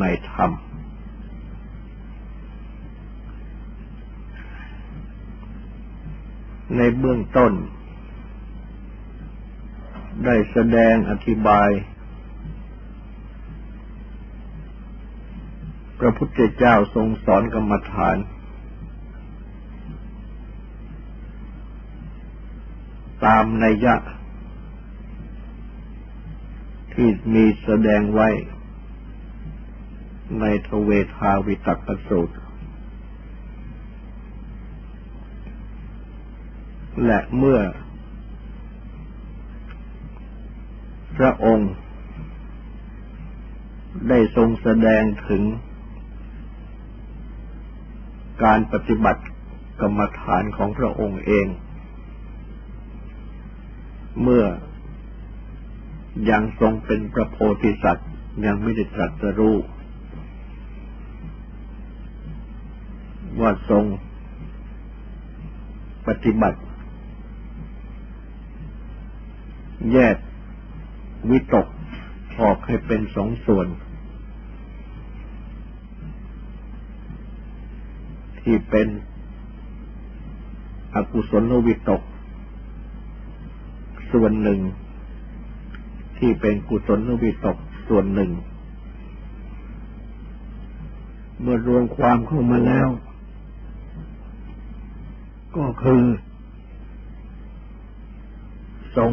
ในธรรม ในเบื้องต้น ได้แสดงอธิบาย พระพุทธเจ้าทรงสอนกรรมฐาน ตามนัยยะที่มีแสดงไว้ ในทเวทาวิตักสูตร และเมื่อ พระองค์ได้ทรงแสดงถึง การปฏิบัติกรรมฐานของพระองค์เอง เมื่อยังทรงเป็นพระโพธิสัตว์ยังไม่ได้ตรัสรู้ ว่าทรงปฏิบัติ แยกวิตกออกให้เป็นสองส่วน ที่เป็นอกุศลวิตก ส่วนหนึ่ง ที่เป็นกุศลวิตกส่วนหนึ่ง เมื่อรวมความเข้ามาแล้ว ก็คือ ทรง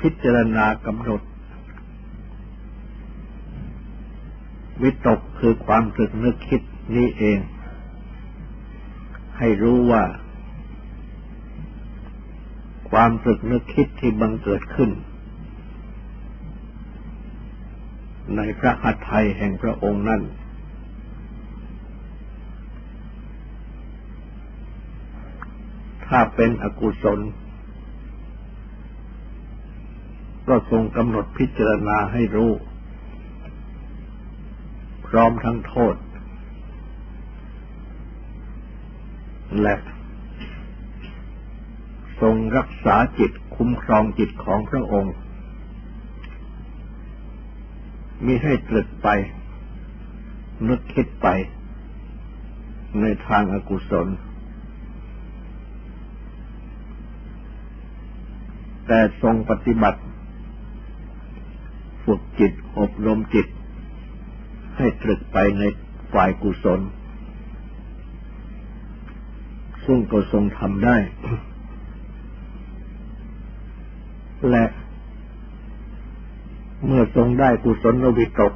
พิจารณากำหนด วิตกคือความตรึกนึกคิดนี้เอง ให้รู้ว่า ความตรึกนึกคิดที่บังเกิดขึ้น ในพระหัตถ์ไทยแห่งพระองค์นั้น ถ้าเป็นอกุศล ก็ทรงกำหนดพิจารณาให้รู้ พร้อมทั้งโทษ และทรงรักษาจิตคุ้มครองจิตของพระองค์มิให้ตรึกไป นึกคิดไป ในทางอากุศล แต่ทรงปฏิบัติ ฝึกจิตอบรมจิต ให้ตรึกไปในฝ่ายกุศล ซึ่งก็ทรงทำได้ และเมื่อทรงได้กุศลวิตก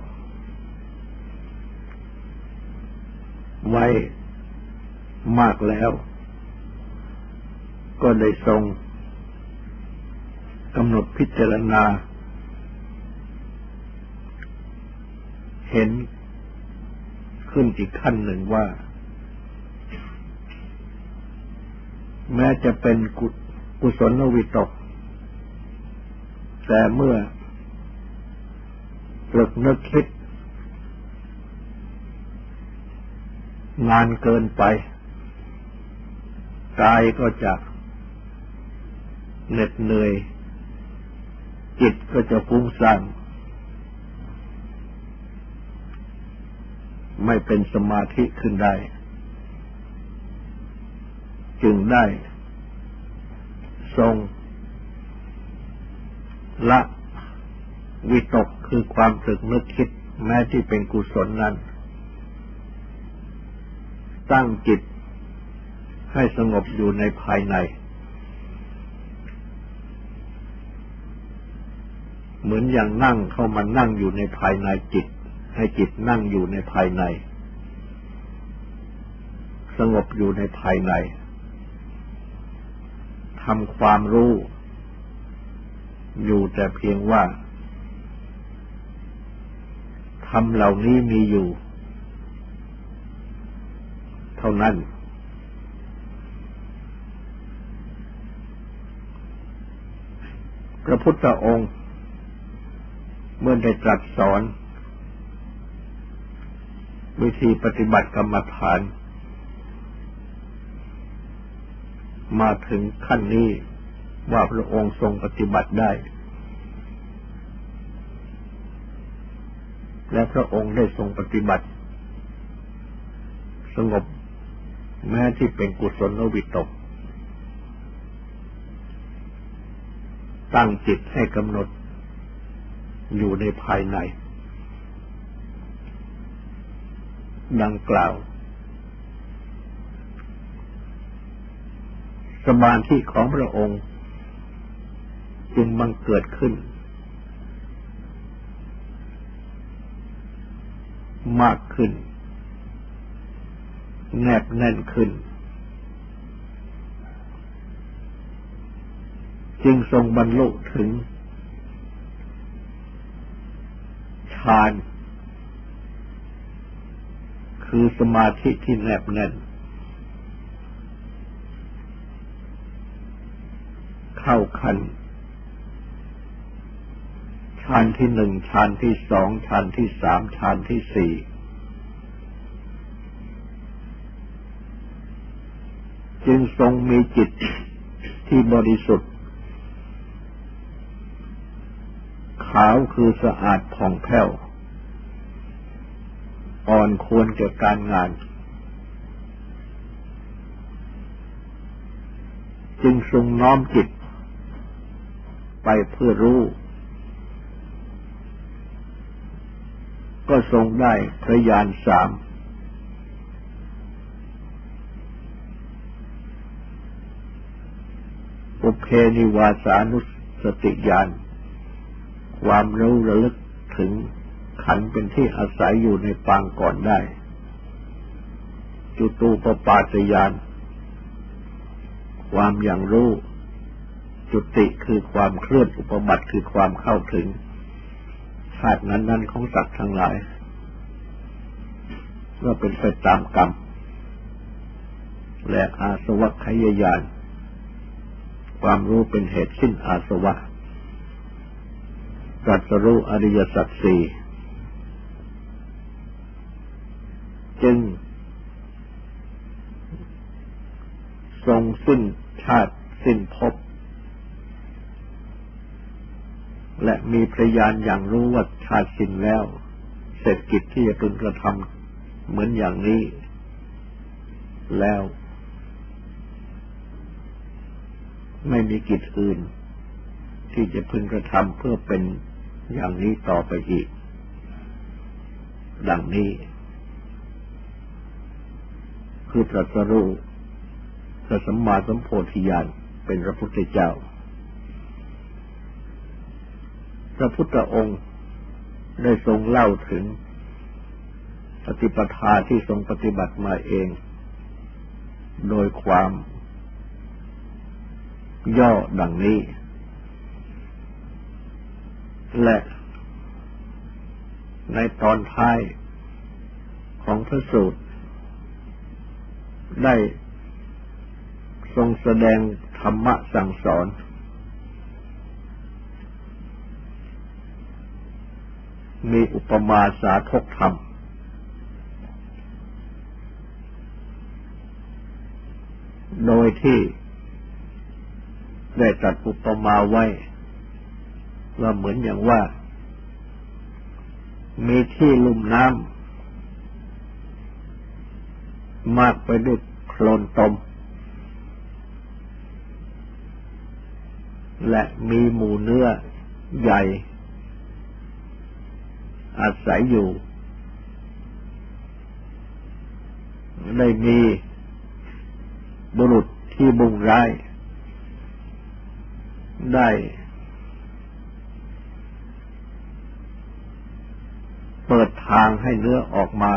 ไว้มากแล้ว ก็ได้ทรง กำหนดพิจารณา เห็นขึ้นอีกขั้นหนึ่งว่า แม้จะเป็นกุศลวิตก แต่เมื่อปลึกนึกคิด นานเกินไป กายก็จะเหน็ดเหนื่อย จิตก็จะฟุ้งซ่านไม่เป็นสมาธิขึ้นได้ จึงได้ ทรงละวิตกคือความตรึกนึกคิดแม้ที่เป็นกุศลนั้น ตั้งจิตให้สงบอยู่ในภายใน เหมือนอย่างนั่งเข้ามานั่งอยู่ในภายในจิต ให้จิตนั่งอยู่ในภายใน สงบอยู่ในภายในทำความรู้ อยู่แต่เพียงว่าทำเหล่านี้มีอยู่ เท่านั้น พระพุทธองค์ เมื่อได้ตรัสสอน วิธีปฏิบัติกรรมฐาน มาถึงขั้นนี้ว่าพระองค์ทรงปฏิบัติได้ และพระองค์ได้ทรงปฏิบัติ สงบแม้ที่เป็นกุศลวิตก ตั้งจิตให้กำหนด อยู่ในภายใน ดังกล่าวสมาธิของพระองค์ จึงบังเกิดขึ้น มากขึ้น แนบแน่นขึ้น จึงทรงบรรลุถึง ฌาน คือสมาธิที่แนบแน่น เข้าขันฌานที่หนึ่งฌานที่สองฌานที่สามฌานที่สี่จึงทรงมีจิตที่บริสุทธิ์ ขาวคือสะอาดผ่องแผ้ว อ่อนควรแก่การงาน จึงทรงน้อมจิต ไปเพื่อรู้ ก็ทรงได้พระญาณสามอุเพนิวาสานุสติญาณ ความรู้ระลึกถึงขันเป็นที่อาศัยอยู่ในปางก่อนได้ จุตูปปาตยาน ความอย่างรู้ จุติคือความเคลื่อนอุปบัติคือความเข้าถึงชาตินั้นๆของสัตว์ทั้งหลายก็เป็นไปตามกรรม และอาสวะขยายาน ความรู้เป็นเหตุสิ้นอาสวะ ตรัสรู้อริยสัจสี่จึง ทรงสิ้นชาติสิ้นภพและมีพยานอย่างรู้ว่าชาติสิ้นแล้ว เสร็จกิจที่จะพึงกระทำเหมือนอย่างนี้ แล้ว ไม่มีกิจอื่น ที่จะพึงกระทำเพื่อเป็น อย่างนี้ต่อไปอีก ดังนี้ คือตรัสรู้พระสัมมาสัมโพธิญาณเป็นพระพุทธเจ้า พระพุทธองค์ได้ทรงเล่าถึงปฏิปทาที่ทรงปฏิบัติมาเอง โดยความย่อดังนี้ และในตอนท้ายของพระสูตร ได้ทรงแสดงธรรมะสั่งสอน มีอุปมาสาทกธรรม โดยที่ได้ตัดอุปมาไว้ ว่าเหมือนอย่างว่า มีที่ลุ่มน้ำมากไปด้วยโคลนตม และมีหมูเนื้อใหญ่ อาศัยอยู่ ได้มีบุรุษที่บุงร้าย ได้ เปิดทางให้เนื้อออกมา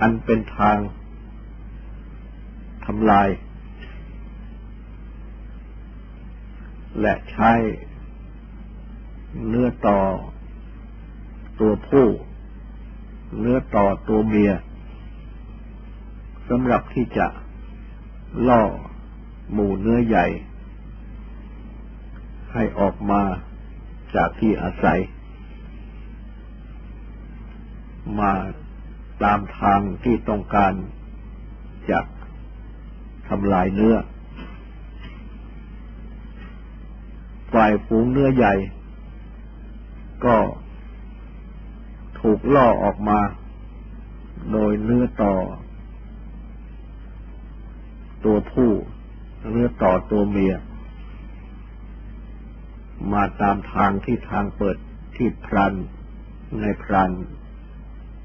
อันเป็นทางทำลาย และใช้เนื้อต่อตัวผู้ เนื้อต่อตัวเมียสำหรับที่จะล่อหมู่เนื้อใหญ่ ให้ออกมาจากที่อาศัย มาตามทางที่ต้องการจะทำลายเนื้อ ฝ่ายฝูงเนื้อใหญ่ ก็ถูกล่อออกมา โดยเนื้อต่อ ตัวผู้เนื้อต่อตัวเมีย มาตามทางที่ทางเปิดที่พรันในพรัน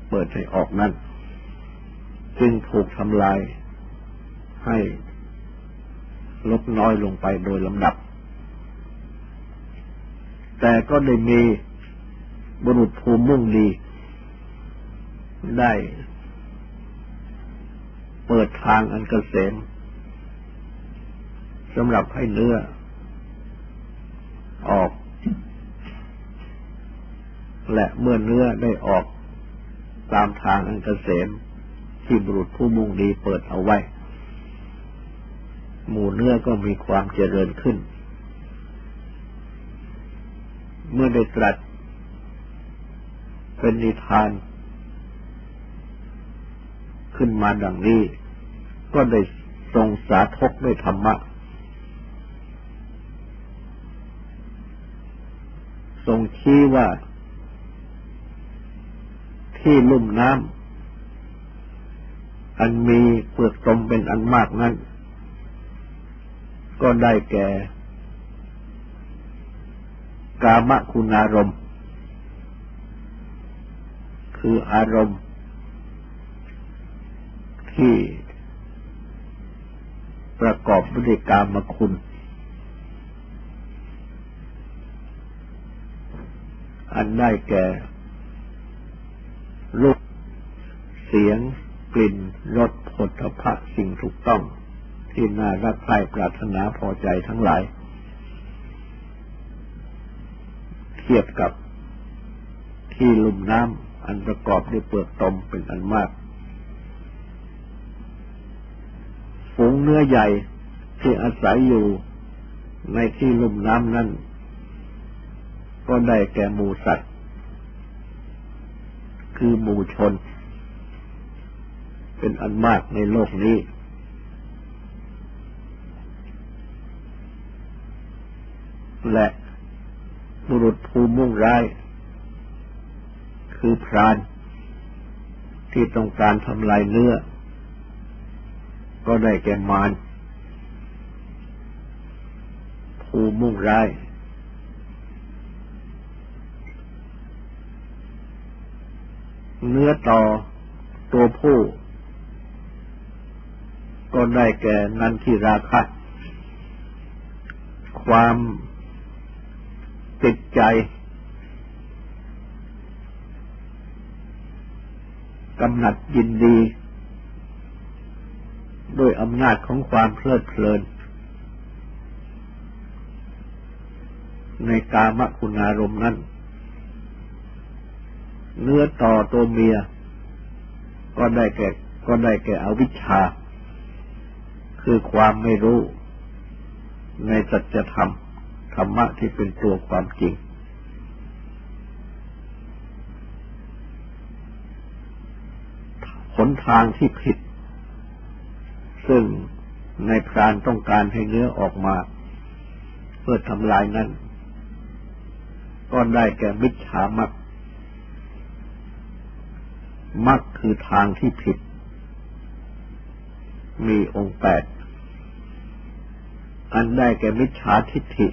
เปิดให้ออกนั้น จึงถูกทำลายให้ลดน้อยลงไปโดยลำดับ แต่ก็ได้มีบุรุษภูมิมุ่งดี ได้เปิดทางอันกเกษมสำหรับให้เนื้อ ออก และเมื่อเนื้อได้ออกตามทางอันเกษมที่บุรุษผู้มุ่งดีเปิดเอาไว้ หมู่เนื้อก็มีความเจริญขึ้น เมื่อได้ตรัส เป็นนิทาน ขึ้นมาดังนี้ ก็ได้ทรงสาธกด้วยธรรมะ งชี้ว่า ที่ลุ่มน้ำอันมีเปลือกตมเป็นอันมากนั้น ก็ได้แก่ กามคุณอารมณ์ คืออารมณ์ ที่ประกอบด้วยกามคุณ อันได้แก่รูปเสียง กลิ่นรสผลพระสิ่งถูกต้อง ที่น่ารักใคร่ปรารถนาพอใจทั้งหลาย เทียบกับที่ลุ่มน้ำอันประกอบด้วยเปลือกตมเป็นอันมากฝูงเนื้อใหญ่ที่อาศัยอยู่ในที่ลุ่มน้ำนั้น ก็ได้แก่หมูสัตว์คือหมูชน เป็นอันมากในโลกนี้ และบุรุษภูมุ่งร้าย คือพราน ที่ต้องการทำลายเนื้อ ก็ได้แก่มารผู้มุ่งร้าย เนื้อต่อตัวผู้ ก็ได้แก่นันทิราคะ ความติดใจกำหนัดยินดี ด้วยอำนาจของความเพลิดเพลิน ในกามคุณอารมณ์นั้น เนื้อต่อตัวเมีย ก็ได้แก่ก็ได้แก่อวิชชา คือความไม่รู้ ในสัจธรรมธรรมะที่เป็นตัวความจริง หนทางที่ผิด ซึ่งในพรานต้องการให้เนื้อออกมา เพื่อทำลายนั้น ก็ได้แก่มิจฉามัก มักคือทางที่ผิด มีองค์แปด อันได้แก่มิจฉาทิฏฐิ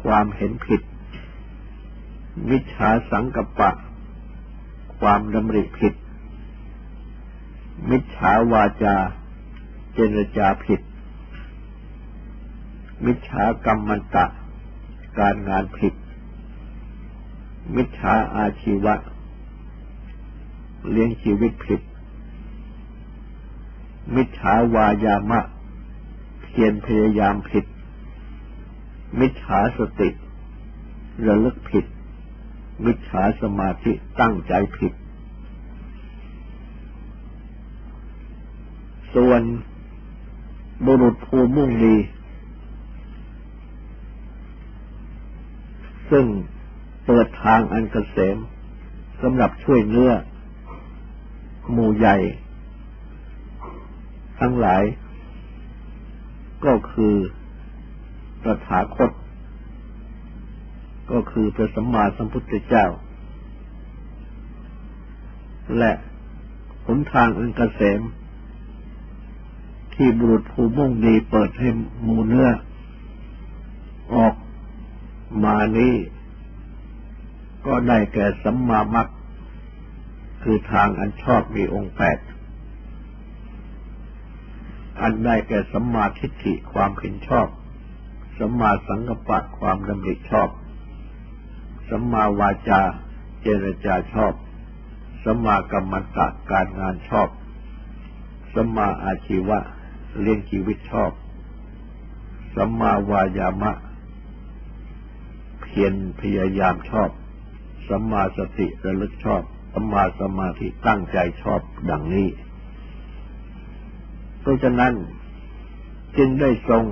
ความเห็นผิด มิจฉาสังกปะ ความดำริผิด มิจฉาวาจา เจรจาผิด มิจฉากรรมันตะ การงานผิด มิจฉาอาชีวะ เลี้ยงชีวิตผิด มิจฉาวายามะ เพียรพยายามผิด มิจฉาสติ ระลึกผิด มิจฉาสมาธิตั้งใจผิด ส่วนบุรุษภูมุ่งดี ซึ่งเปิดทางอันเกษมสำหรับช่วยเนื้อ หมู่ใหญ่ ทั้งหลาย ก็คือตถาคต ก็คือพระสัมมาสัมพุทธเจ้า และหนทางอันกเกษม ที่บุรุษผู้มุ่งดีเปิดให้มูเนื้อ ออกมานี้ ก็ได้แก่สัมมามัค คือทางอันชอบมีองค์แปด อันได้แก่สัมมาทิฏฐิความเห็นชอบ สัมมาสังกัปปะความดำริชอบ สัมมาวาจาเจรจาชอบ สัมมากรรมตะการงานชอบ สัมมาอาชีวะเลี้ยงชีวิตชอบ สัมมาวายามะ เพียรพยายามชอบ สัมมาสติระลึกชอบ สัมมาสมาธิตั้งใจชอบดังนี้ เพราะฉะนั้นจึงได้ทรง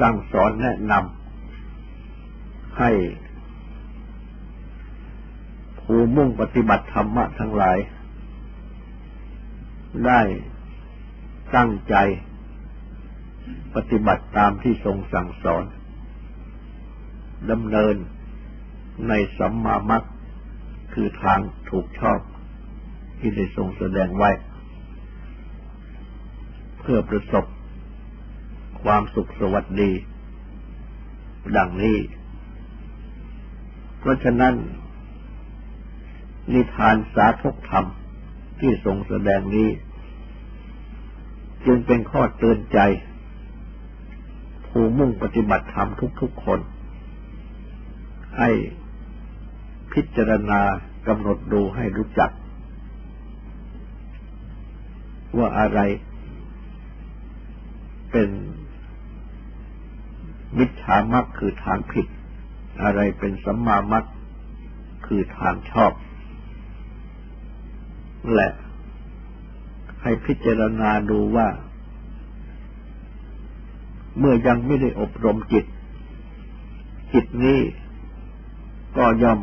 สั่งสอนแนะนำให้ผู้มุ่งปฏิบัติธรรมะทั้งหลาย ได้ตั้งใจปฏิบัติตามที่ทรงสั่งสอนดำเนินในสัมมามัค คือทางถูกชอบที่ได้ทรงแสดงไว้ เพื่อประสบความสุขสวัสดี ดังนี้ เพราะฉะนั้น นิทานสาธกธรรมที่ทรงแสดงนี้ จึงเป็นข้อเตือนใจ ผู้มุ่งปฏิบัติธรรมทุกๆคน ให้ พิจารณากำหนดดูให้รู้จัก ว่าอะไรเป็นมิจฉามักคือทางผิด อะไรเป็นสัมมามักคือทางชอบ และให้พิจารณาดูว่า เมื่อยังไม่ได้อบรมจิต จิตนี้ก็ย่อม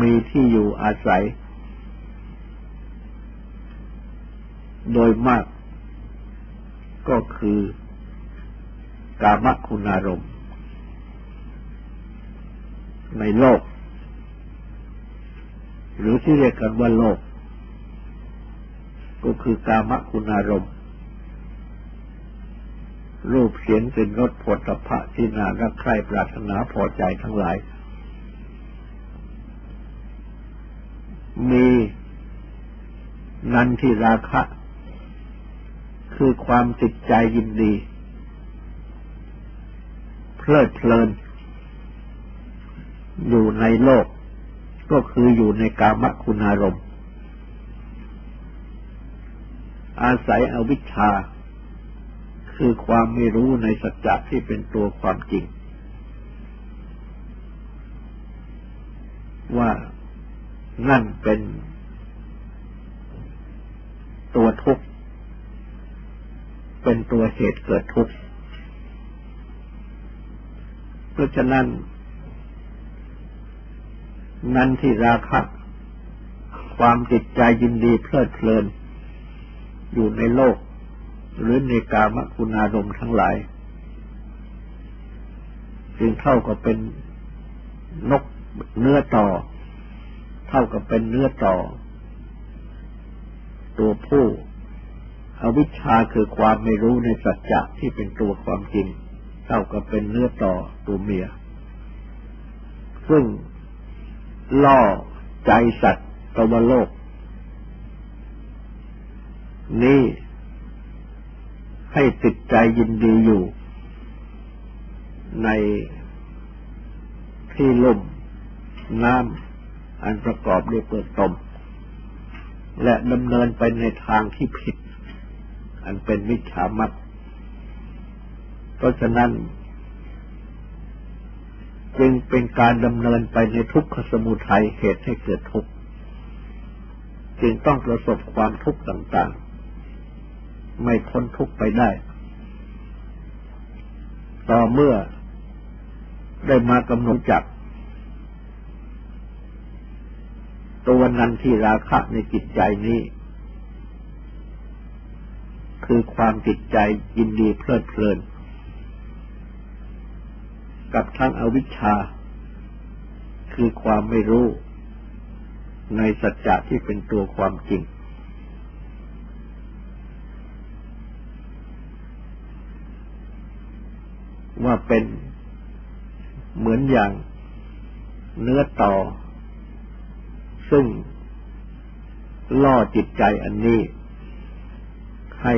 มีที่อยู่อาศัย โดยมาก ก็คือกามคุณอารมณ์ ในโลก หรือที่เรียกกันว่าโลก ก็คือกามคุณอารมณ์รูปเสียงเป็นรสผลตภะที่นารักใคร่ปรารถนาพอใจทั้งหลาย มีนันทิราคะ คือความติดใจยินดี เพลิดเพลิน อยู่ในโลก ก็คืออยู่ในกามคุณอารมณ์ อาศัยอวิชชา คือความไม่รู้ในสัจจะที่เป็นตัวความจริง ว่า นั่นเป็นตัวทุกข์ เป็นตัวเหตุเกิดทุกข์ เพราะฉะนั้น นั่นที่ราคะความจิตใจยินดีเพลิดเพลิน อยู่ในโลก หรือในกามคุณารมทั้งหลาย จึงเท่ากับเป็นนกเนื้อต่อ เท่ากับเป็นเนื้อต่อ ตัวผู้อวิชชาคือความไม่รู้ในสัจจะที่เป็นตัวความจริง เท่ากับเป็นเนื้อต่อตัวเมีย ซึ่งล่อใจสัตว์ตวโลก นี่ให้ติดใจยินดีอยู่ ในที่ลุ่มน้ำ อันประกอบด้วยเปลือกตม และดำเนินไปในทางที่ผิด อันเป็นมิจฉามัตเพราะฉะนั้น จึงเป็นการดำเนินไปในทุกขสมุทัยเหตุให้เกิดทุกข์จึงต้องประสบความทุกข์ต่างๆ ไม่พ้นทุกข์ไปได้ ต่อเมื่อได้มากำหนดจัก ตัวนันที่ราคะในจิตใจนี้ คือความจิตใจยินดีเพลิดเพลิน กับทั้งอวิชชา คือความไม่รู้ ในสัจจะที่เป็นตัวความจริง ว่าเป็นเหมือนอย่างเนื้อต่อ ซึ่งล่อจิตใจอันนี้ให้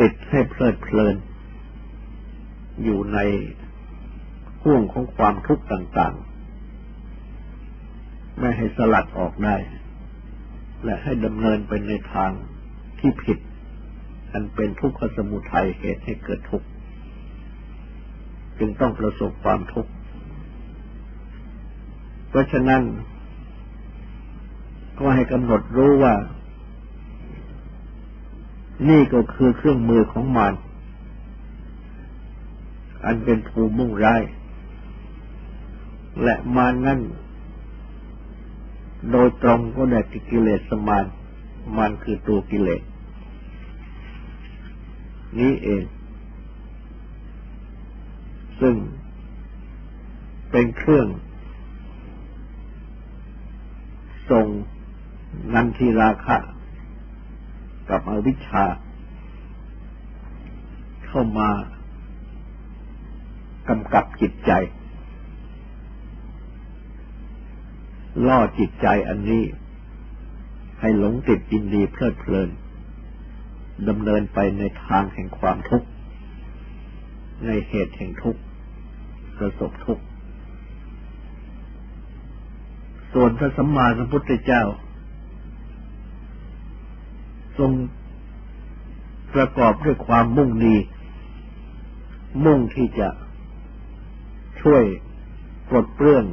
ติดให้เพลิดเพลิน อยู่ในห่วงของความทุกข์ต่างๆ ไม่ให้สลัดออกได้ และให้ดำเนินไปในทางที่ผิด อันเป็นทุกขสมุทัยเหตุให้เกิดทุกข์ จึงต้องประสบความทุกข์ ราะฉะนั้น ก็ให้กำหนดรู้ว่า นี่ก็คือเครื่องมือของมัน อันเป็นภูมิมุ่งร้าย และมานนั่นโดยตรงก็ได้กิเลสสมาน มันคือตัวกิเลส นี้เอง ซึ่งเป็นเครื่อง ส่งนันทิราคะ กับอวิชชา เข้ามากำกับจิตใจ ล่อจิตใจอันนี้ ให้หลงติดยินดีเพลิดเพลินดำเนินไปในทางแห่งความทุกข์ ในเหตุแห่งทุกข์ประสบทุกข์ ส่วนพระสัมมาสัมพุทธเจ้า ทรงประกอบด้วยความมุ่งดี มุ่งที่จะช่วยปลดเปลื้อง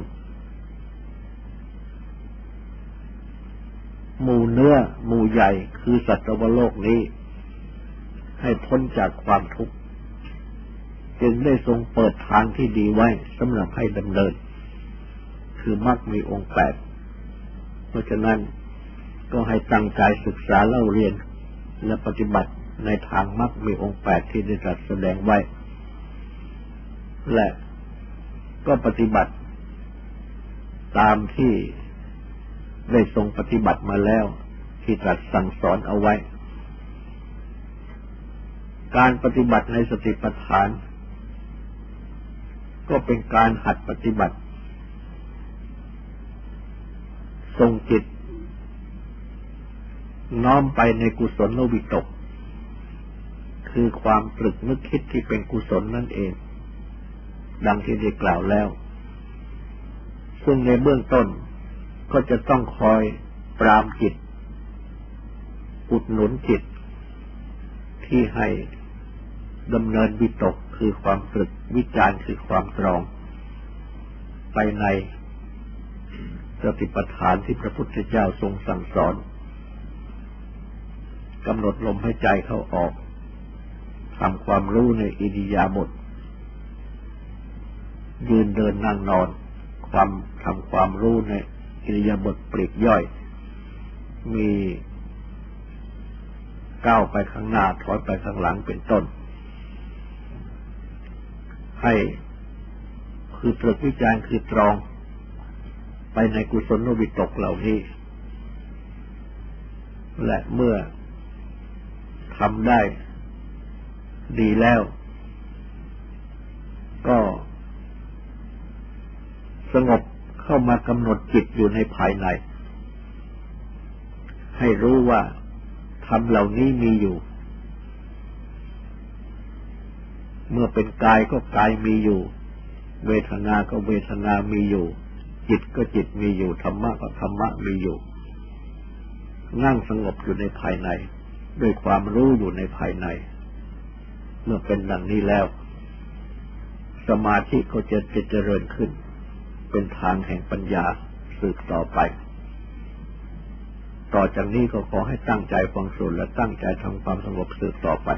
หมู่เนื้อหมู่ใหญ่คือสัตวโลกนี้ ให้พ้นจากความทุกข์ จึงได้ทรงเปิดทางที่ดีไว้สำหรับให้ดำเนิน คือมรรคมีองค์แปด เพราะฉะนั้นก็ให้ตั้งใจศึกษาเล่าเรียนและปฏิบัติในทางมรรคมีองค์แปดที่ได้ตรัสแสดงไว้ และก็ปฏิบัติ ตามที่ได้ทรงปฏิบัติมาแล้วที่ตรัสสั่งสอนเอาไว้ การปฏิบัติในสติปัฏฐาน ก็เป็นการหัดปฏิบัติ ทรงจิต น้อมไปในกุศลโลวิตก คือความตรึกนึกคิดที่เป็นกุศลนั่นเอง ดังที่ได้กล่าวแล้ว ซึ่งในเบื้องต้นก็จะต้องคอยปรามจิต อุดหนุนจิต ที่ให้ดำเนินวิตกคือความตรึกวิจารคือความตรอง ไปใน สติปัฏฐานที่พระพุทธเจ้าทรงสั่งสอนกำหนดลมให้ใจเข้าออกทำความรู้ในอิริยาบถยืนเดินนั่งนอน ความทำความรู้ในอิริยาบถปลีกย่อย มีก้าวไปข้างหน้าถอยไปข้างหลังเป็นต้น ให้คือตรวจวิจารณ์คือตรอง ไปในกุศลวิตกเหล่านี้ และเมื่อทำได้ดีแล้ว ก็สงบเข้ามากำหนดจิตอยู่ในภายใน ให้รู้ว่าทำเหล่านี้มีอยู่ เมื่อเป็นกายก็กายมีอยู่ เวทนาก็เวทนามีอยู่ จิตก็จิตมีอยู่ธรรมะก็ธรรมะมีอยู่ นั่งสงบอยู่ในภายใน ด้วยความรู้อยู่ในภายใน เมื่อเป็นดังนี้แล้ว สมาธิก็จะเจริญขึ้น เป็นทางแห่งปัญญาสืบต่อไป ต่อจากนี้ก็ขอให้ตั้งใจฟังสวดและตั้งใจทำความสงบสืบต่อไป